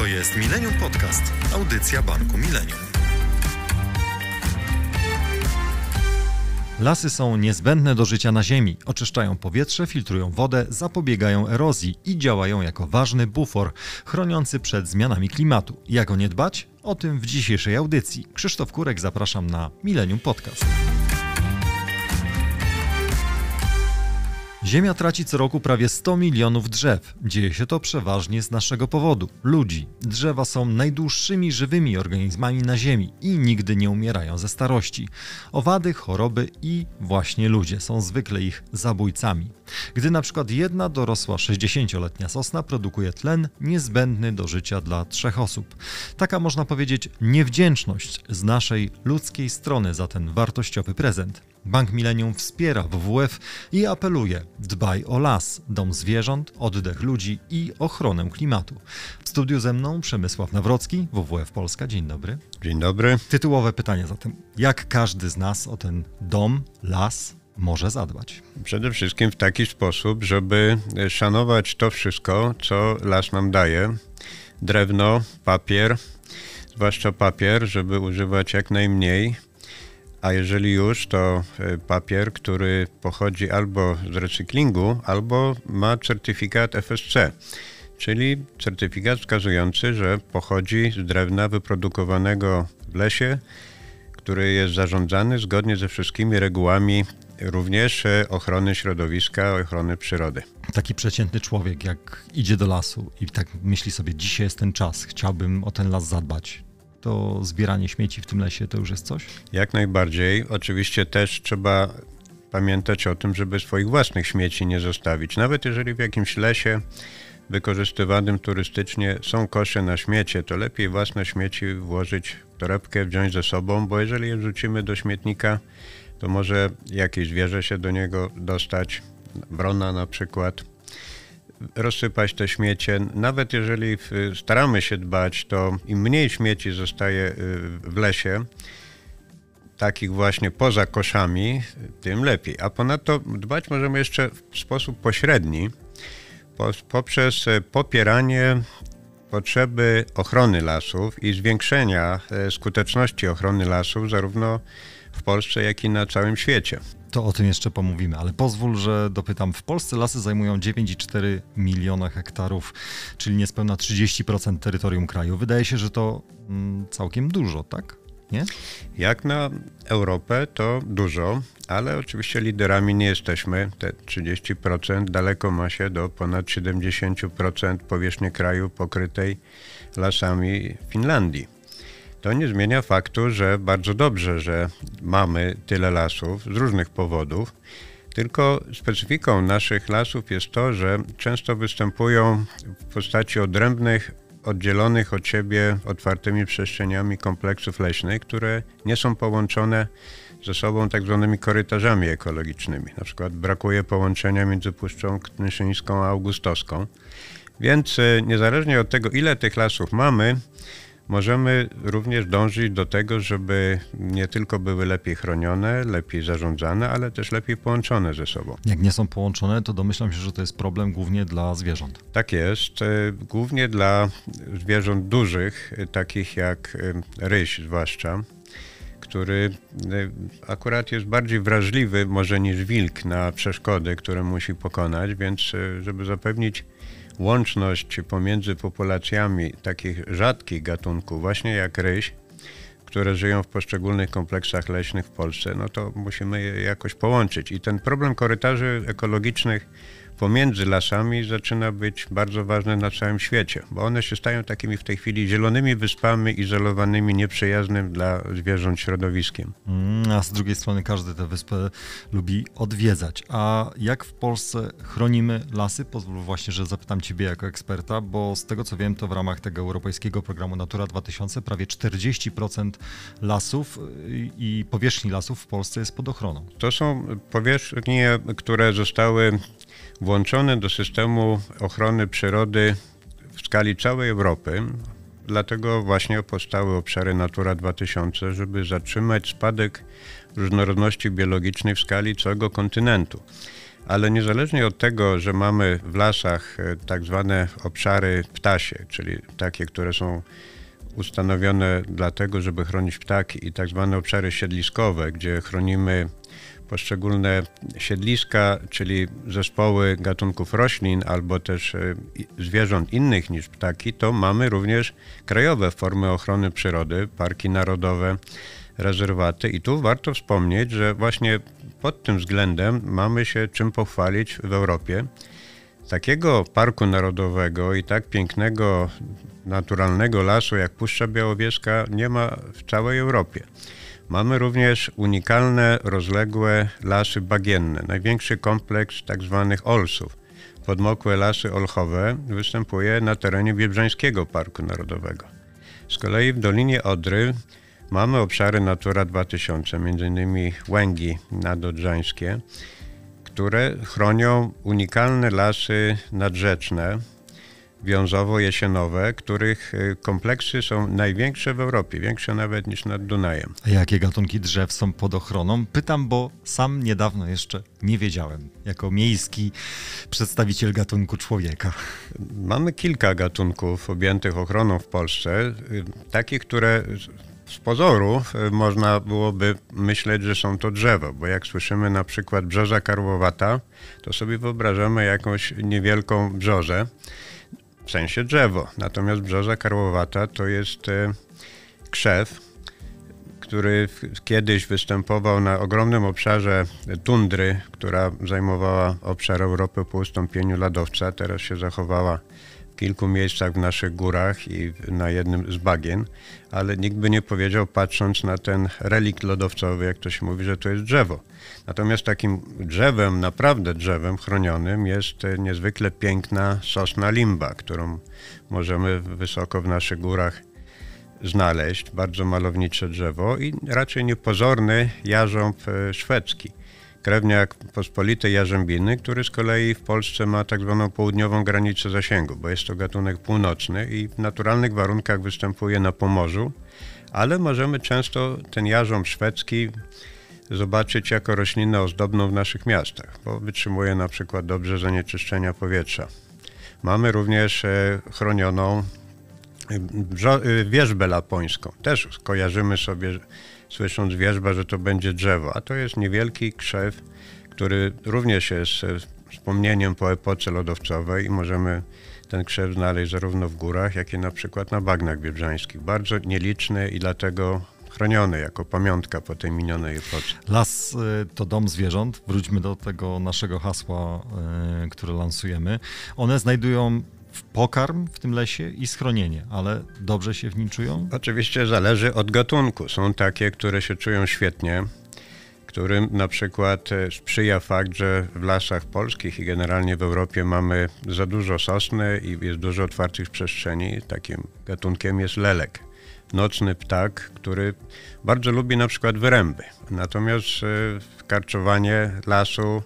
To jest Millennium Podcast, audycja Banku Millennium. Lasy są niezbędne do życia na Ziemi. Oczyszczają powietrze, filtrują wodę, zapobiegają erozji i działają jako ważny bufor chroniący przed zmianami klimatu. Jak o nie dbać? O tym w dzisiejszej audycji. Krzysztof Kurek, zapraszam na Millennium Podcast. Ziemia traci co roku prawie 100 milionów drzew. Dzieje się to przeważnie z naszego powodu ludzi. Drzewa są najdłuższymi żywymi organizmami na Ziemi i nigdy nie umierają ze starości. Owady, choroby i właśnie ludzie są zwykle ich zabójcami. Gdy na przykład jedna dorosła 60-letnia sosna produkuje tlen niezbędny do życia dla trzech osób. Taka można powiedzieć niewdzięczność z naszej ludzkiej strony za ten wartościowy prezent. Bank Millennium wspiera WWF i apeluje: dbaj o las, dom zwierząt, oddech ludzi i ochronę klimatu. W studiu ze mną Przemysław Nawrocki, WWF Polska. Dzień dobry. Dzień dobry. Tytułowe pytanie zatem: jak każdy z nas o ten dom, las może zadbać? Przede wszystkim w taki sposób, żeby szanować to wszystko, co las nam daje. Drewno, papier, zwłaszcza papier, żeby używać jak najmniej a jeżeli już, to e, papier, który pochodzi albo z recyklingu, albo ma certyfikat FSC, czyli certyfikat wskazujący, że pochodzi z drewna wyprodukowanego w lesie, który jest zarządzany zgodnie ze wszystkimi regułami również e, ochrony środowiska, ochrony przyrody. Taki przeciętny człowiek, jak idzie do lasu i tak myśli sobie, dzisiaj jest ten czas, chciałbym o ten las zadbać to zbieranie śmieci w tym lesie to już jest coś? Jak najbardziej. Oczywiście też trzeba pamiętać o tym, żeby swoich własnych śmieci nie zostawić. Nawet jeżeli w jakimś lesie wykorzystywanym turystycznie są kosze na śmiecie, to lepiej własne śmieci włożyć w torebkę, wziąć ze sobą, bo jeżeli je wrzucimy do śmietnika, to może jakieś zwierzę się do niego dostać, wrona na przykład rozsypać te śmiecie. Nawet jeżeli staramy się dbać, to im mniej śmieci zostaje y, w lesie, takich właśnie poza koszami, tym lepiej. A ponadto dbać możemy jeszcze w sposób pośredni, poprzez e, popieranie potrzeby ochrony lasów i zwiększenia e, skuteczności ochrony lasów zarówno w Polsce, jak i na całym świecie. To o tym jeszcze pomówimy, ale pozwól, że dopytam. W Polsce lasy zajmują 9,4 miliona hektarów, czyli niespełna 30% terytorium kraju. Wydaje się, że to mm, całkiem dużo, tak? Nie? Jak na Europę to dużo, ale oczywiście liderami nie jesteśmy. Te 30% daleko ma się do ponad 70% powierzchni kraju pokrytej lasami Finlandii. To nie zmienia faktu, że bardzo dobrze, że mamy tyle lasów z różnych powodów. Tylko specyfiką naszych lasów jest to, że często występują w postaci odrębnych, oddzielonych od siebie otwartymi przestrzeniami kompleksów leśnych, które nie są połączone ze sobą tak zwanymi korytarzami ekologicznymi. Na przykład brakuje połączenia między Puszczą Knyszyńską a Augustowską. Więc e, niezależnie od tego, ile tych lasów mamy, Możemy również dążyć do tego, żeby nie tylko były lepiej chronione, lepiej zarządzane, ale też lepiej połączone ze sobą. Jak nie są połączone, to domyślam się, że to jest problem głównie dla zwierząt. Tak jest, e, głównie dla zwierząt dużych, e, takich jak e, ryś zwłaszcza który akurat jest bardziej wrażliwy może niż wilk na przeszkody, które musi pokonać, więc żeby zapewnić łączność pomiędzy populacjami takich rzadkich gatunków, właśnie jak ryś, które żyją w poszczególnych kompleksach leśnych w Polsce, no to musimy je jakoś połączyć. I ten problem korytarzy ekologicznych pomiędzy lasami zaczyna być bardzo ważne na całym świecie, bo one się stają takimi w tej chwili zielonymi wyspami, izolowanymi, nieprzyjaznym dla zwierząt środowiskiem. Mm, a z drugiej strony każdy tę wyspę lubi odwiedzać. A jak w Polsce chronimy lasy? Pozwól właśnie, że zapytam Ciebie jako eksperta, bo z tego co wiem, to w ramach tego europejskiego programu Natura 2000 prawie 40% lasów y, i powierzchni lasów w Polsce jest pod ochroną. To są powierzchnie, które zostały włączone do systemu ochrony przyrody w skali całej Europy. Dlatego właśnie powstały obszary Natura 2000, żeby zatrzymać spadek różnorodności biologicznej w skali całego kontynentu. ale niezależnie od tego, że mamy w lasach e, tak zwane obszary ptasie, czyli takie, które są ustanowione dlatego, żeby chronić ptaki i tak zwane obszary siedliskowe, gdzie chronimy poszczególne siedliska, czyli zespoły gatunków roślin albo też e, zwierząt innych niż ptaki, to mamy również krajowe formy ochrony przyrody, parki narodowe, rezerwaty. I tu warto wspomnieć, że właśnie pod tym względem mamy się czym pochwalić w Europie. Takiego parku narodowego i tak pięknego, naturalnego lasu jak Puszcza Białowieska nie ma w całej Europie. Mamy również unikalne, rozległe lasy bagienne. Największy kompleks tzw. Tak olsów. Podmokłe lasy olchowe występuje na terenie Biebrzańskiego Parku Narodowego. Z kolei w Dolinie Odry mamy obszary Natura 2000, m.in. Łęgi nadodrzańskie, które chronią unikalne lasy nadrzeczne, wiązowo-jesienowe, których y, kompleksy są największe w Europie, większe nawet niż nad Dunajem. A jakie gatunki drzew są pod ochroną? Pytam, bo sam niedawno jeszcze nie wiedziałem, jako miejski przedstawiciel gatunku człowieka. Mamy kilka gatunków objętych ochroną w Polsce, y, takich, które z pozoru y, można byłoby myśleć, że są to drzewa, bo jak słyszymy na przykład brzoza karłowata, to sobie wyobrażamy jakąś niewielką brzozę, w sensie drzewo. Natomiast brzoza karłowata to jest e, krzew, który kiedyś występował na ogromnym obszarze tundry, która zajmowała obszar Europy po ustąpieniu lodowca. Teraz się zachowała kilku miejscach w naszych górach i na jednym z bagien, ale nikt by nie powiedział, patrząc na ten relikt lodowcowy, jak to się mówi, że to jest drzewo. Natomiast takim drzewem, naprawdę drzewem chronionym jest niezwykle piękna sosna limba, którą możemy wysoko w naszych górach znaleźć. Bardzo malownicze drzewo i raczej niepozorny jarząb e, szwedzki krewniak pospolitej jarzębiny, który z kolei w Polsce ma tak zwaną południową granicę zasięgu, bo jest to gatunek północny i w naturalnych warunkach występuje na Pomorzu, ale możemy często ten jarząb szwedzki zobaczyć jako roślinę ozdobną w naszych miastach, bo wytrzymuje na przykład dobrze zanieczyszczenia powietrza. Mamy również e, chronioną e, e, wierzbę lapońską. Też kojarzymy sobie słysząc wierzba, że to będzie drzewo, a to jest niewielki krzew, który również jest wspomnieniem po epoce lodowcowej i możemy ten krzew znaleźć zarówno w górach, jak i na przykład na bagnach biebrzańskich. Bardzo nieliczny i dlatego chroniony jako pamiątka po tej minionej epoce. Las y, to dom zwierząt. Wróćmy do tego naszego hasła, y, które lansujemy. One znajdują pokarm w tym lesie i schronienie, ale dobrze się w nim czują? Oczywiście zależy od gatunku. Są takie, które się czują świetnie, którym na przykład e, sprzyja fakt, że w lasach polskich i generalnie w Europie mamy za dużo sosny i jest dużo otwartych przestrzeni. Takim gatunkiem jest lelek. Nocny ptak, który bardzo lubi na przykład wyręby. Natomiast e, karczowanie lasu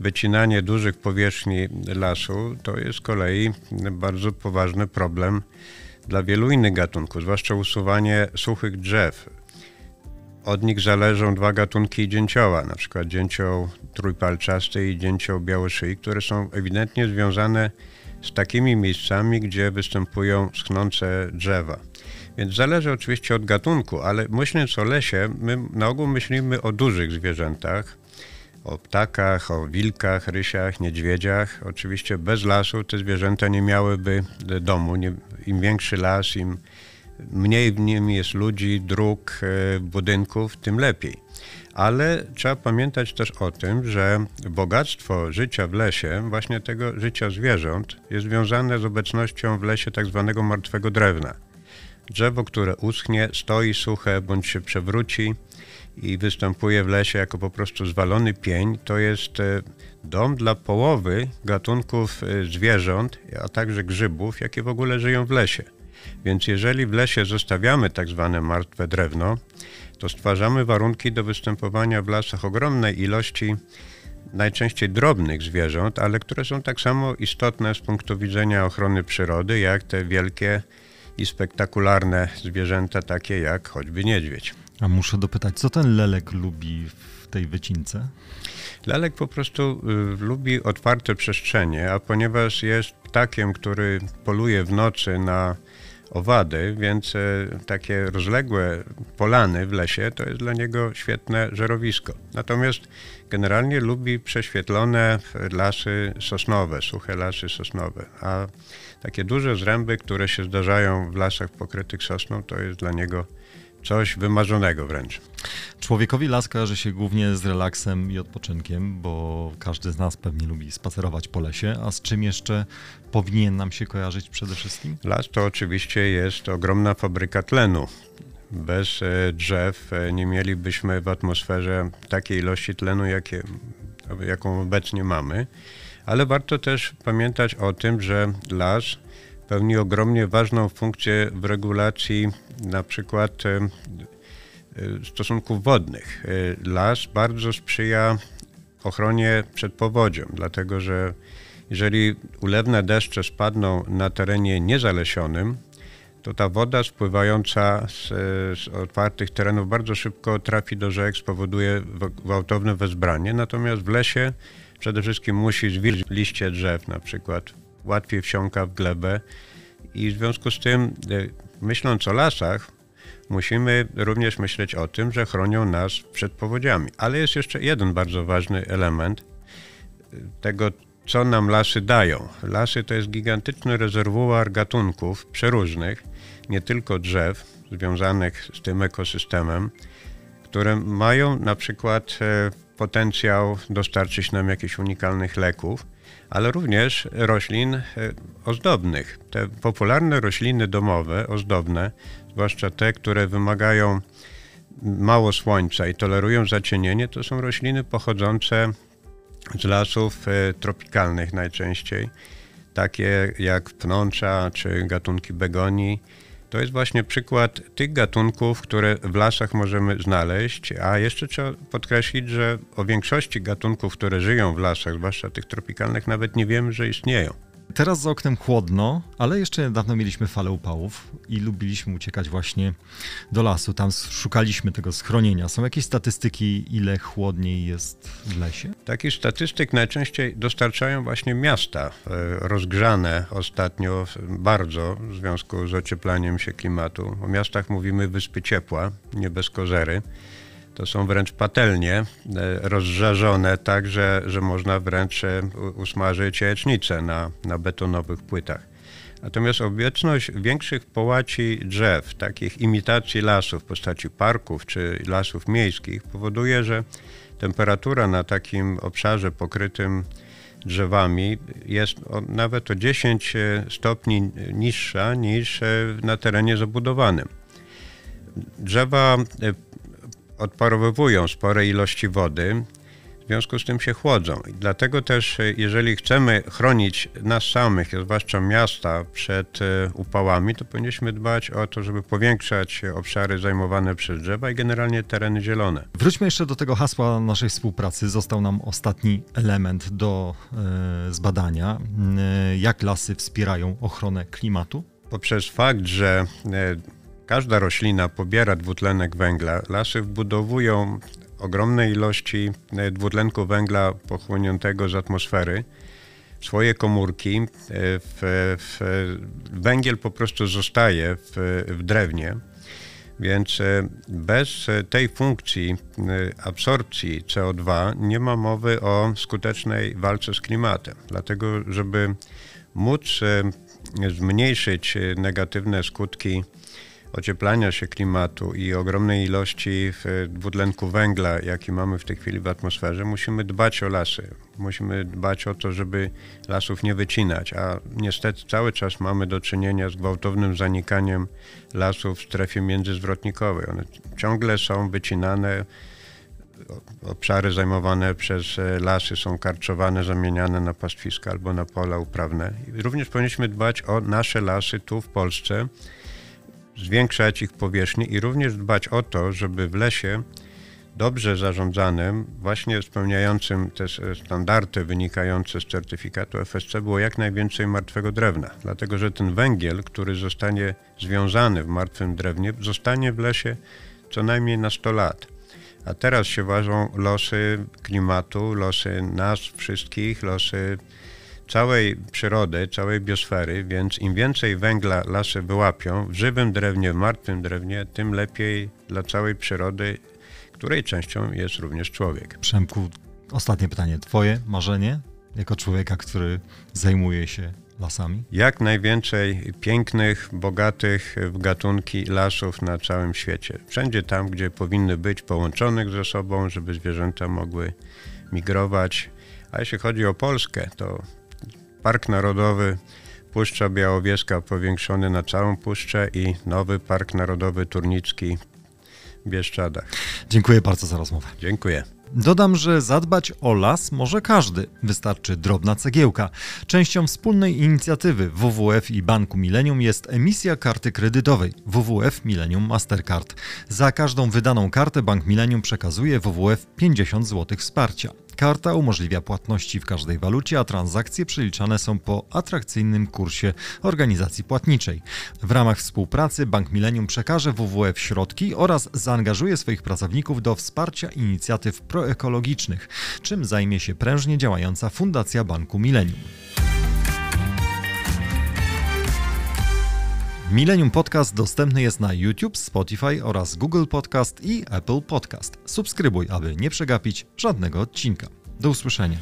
wycinanie dużych powierzchni lasu to jest z kolei bardzo poważny problem dla wielu innych gatunków, zwłaszcza usuwanie suchych drzew. Od nich zależą dwa gatunki dzięcioła, na przykład dzięcioł trójpalczasty i dzięcioł białoszyi, które są ewidentnie związane z takimi miejscami, gdzie występują schnące drzewa. Więc zależy oczywiście od gatunku, ale myśląc o lesie, my na ogół myślimy o dużych zwierzętach, o ptakach, o wilkach, rysiach, niedźwiedziach. Oczywiście bez lasu te zwierzęta nie miałyby domu. Nie, Im większy las, im mniej w nim jest ludzi, dróg, e, budynków, tym lepiej. Ale trzeba pamiętać też o tym, że bogactwo życia w lesie, właśnie tego życia zwierząt, jest związane z obecnością w lesie tak zwanego martwego drewna. Drzewo, które uschnie, stoi suche bądź się przewróci, i występuje w lesie jako po prostu zwalony pień, to jest e, dom dla połowy gatunków e, zwierząt, a także grzybów, jakie w ogóle żyją w lesie. Więc jeżeli w lesie zostawiamy tak zwane martwe drewno, to stwarzamy warunki do występowania w lasach ogromnej ilości najczęściej drobnych zwierząt, ale które są tak samo istotne z punktu widzenia ochrony przyrody, jak te wielkie i spektakularne zwierzęta, takie jak choćby niedźwiedź. A muszę dopytać, co ten lelek lubi w tej wycince? Lalek po prostu y, lubi otwarte przestrzenie, a ponieważ jest ptakiem, który poluje w nocy na owady, więc e, takie rozległe polany w lesie to jest dla niego świetne żerowisko. Natomiast generalnie lubi prześwietlone lasy sosnowe, suche lasy sosnowe, a takie duże zręby, które się zdarzają w lasach pokrytych sosną, to jest dla niego coś wymarzonego wręcz. Człowiekowi las kojarzy się głównie z relaksem i odpoczynkiem, bo każdy z nas pewnie lubi spacerować po lesie. A z czym jeszcze powinien nam się kojarzyć przede wszystkim? Las to oczywiście jest ogromna fabryka tlenu. Bez e, drzew e, nie mielibyśmy w atmosferze takiej ilości tlenu, jakie, jaką obecnie mamy. Ale warto też pamiętać o tym, że las pełni ogromnie ważną funkcję w regulacji na przykład e, e, stosunków wodnych. E, las bardzo sprzyja ochronie przed powodzią, dlatego że jeżeli ulewne deszcze spadną na terenie niezalesionym, to ta woda spływająca z, z, otwartych terenów bardzo szybko trafi do rzek, spowoduje gwałtowne wezbranie. Natomiast w lesie przede wszystkim musi zwilżyć liście drzew na przykład, łatwiej wsiąka w glebę i w związku z tym, e, myśląc o lasach, musimy również myśleć o tym, że chronią nas przed powodziami. Ale jest jeszcze jeden bardzo ważny element e, tego, co nam lasy dają. Lasy to jest gigantyczny rezerwuar gatunków przeróżnych, nie tylko drzew związanych z tym ekosystemem, które mają na przykład e, potencjał dostarczyć nam jakichś unikalnych leków, ale również roślin e, ozdobnych. Te popularne rośliny domowe, ozdobne, zwłaszcza te, które wymagają mało słońca i tolerują zacienienie, to są rośliny pochodzące z lasów e, tropikalnych najczęściej, takie jak pnącza czy gatunki begonii to jest właśnie przykład tych gatunków, które w lasach możemy znaleźć, a jeszcze trzeba podkreślić, że o większości gatunków, które żyją w lasach, zwłaszcza tych tropikalnych, nawet nie wiemy, że istnieją. Teraz za oknem chłodno, ale jeszcze niedawno mieliśmy falę upałów i lubiliśmy uciekać właśnie do lasu. Tam szukaliśmy tego schronienia. Są jakieś statystyki, ile chłodniej jest w lesie? Takich statystyk najczęściej dostarczają właśnie miasta, e, rozgrzane ostatnio bardzo w związku z ocieplaniem się klimatu. O miastach mówimy wyspy ciepła, nie bez kozery to są wręcz patelnie e, rozżarzone tak, że, że można wręcz e, usmażyć jajecznicę na, na betonowych płytach. Natomiast obecność większych połaci drzew, takich imitacji lasów w postaci parków czy lasów miejskich powoduje, że temperatura na takim obszarze pokrytym drzewami jest nawet o 10 e, stopni niższa niż na terenie zabudowanym. Drzewa odparowywują spore ilości wody, w związku z tym się chłodzą. I dlatego też, e, jeżeli chcemy chronić nas samych, zwłaszcza miasta, przed e, upałami, to powinniśmy dbać o to, żeby powiększać obszary zajmowane przez drzewa i generalnie tereny zielone. Wróćmy jeszcze do tego hasła naszej współpracy. Został nam ostatni element do e, zbadania. Jak lasy wspierają ochronę klimatu? Poprzez fakt, że Każda roślina pobiera dwutlenek węgla. Lasy wbudowują ogromne ilości e, dwutlenku węgla pochłoniętego z atmosfery swoje komórki. E, w, w, węgiel po prostu zostaje w, w drewnie. Więc e, bez tej funkcji absorpcji CO2 nie ma mowy o skutecznej walce z klimatem. Dlatego, żeby móc zmniejszyć negatywne skutki ocieplania się klimatu i ogromnej ilości dwutlenku węgla, jaki mamy w tej chwili w atmosferze, musimy dbać o lasy. Musimy dbać o to, żeby lasów nie wycinać, a niestety cały czas mamy do czynienia z gwałtownym zanikaniem lasów w strefie międzyzwrotnikowej. One ciągle są wycinane, obszary zajmowane przez e, lasy są karczowane, zamieniane na pastwiska albo na pola uprawne. Również powinniśmy dbać o nasze lasy tu w Polsce, zwiększać ich powierzchnię i również dbać o to, żeby w lesie dobrze zarządzanym, właśnie spełniającym te standardy wynikające z certyfikatu FSC było jak najwięcej martwego drewna. Dlatego, że ten węgiel, który zostanie związany w martwym drewnie, zostanie w lesie co najmniej na 100 lat. A teraz się ważą losy klimatu, losy nas wszystkich, losy całej przyrody, całej biosfery, więc im więcej węgla lasy wyłapią w żywym drewnie, w martwym drewnie, tym lepiej dla całej przyrody, której częścią jest również człowiek. Przemku, ostatnie pytanie. Twoje marzenie jako człowieka, który zajmuje się lasami? Jak najwięcej pięknych, bogatych w gatunki lasów na całym świecie. Wszędzie tam, gdzie powinny być połączonych ze sobą, żeby zwierzęta mogły migrować. A jeśli chodzi o Polskę, to Park Narodowy Puszcza Białowieska powiększony na całą puszczę i nowy Park Narodowy Turnicki w Bieszczadach. Dziękuję bardzo za rozmowę. Dziękuję. Dodam, że zadbać o las może każdy, wystarczy drobna cegiełka. Częścią wspólnej inicjatywy WWF i Banku Millennium jest emisja karty kredytowej WWF Millennium Mastercard. Za każdą wydaną kartę Bank Millennium przekazuje WWF 50 zł wsparcia. Karta umożliwia płatności w każdej walucie, a transakcje przeliczane są po atrakcyjnym kursie organizacji płatniczej. W ramach współpracy Bank Millennium przekaże WWF środki oraz zaangażuje swoich pracowników do wsparcia inicjatyw proekologicznych, czym zajmie się prężnie działająca Fundacja Banku Millennium. Millennium Podcast dostępny jest na YouTube, Spotify oraz Google Podcast i Apple Podcast. Subskrybuj, aby nie przegapić żadnego odcinka. Do usłyszenia.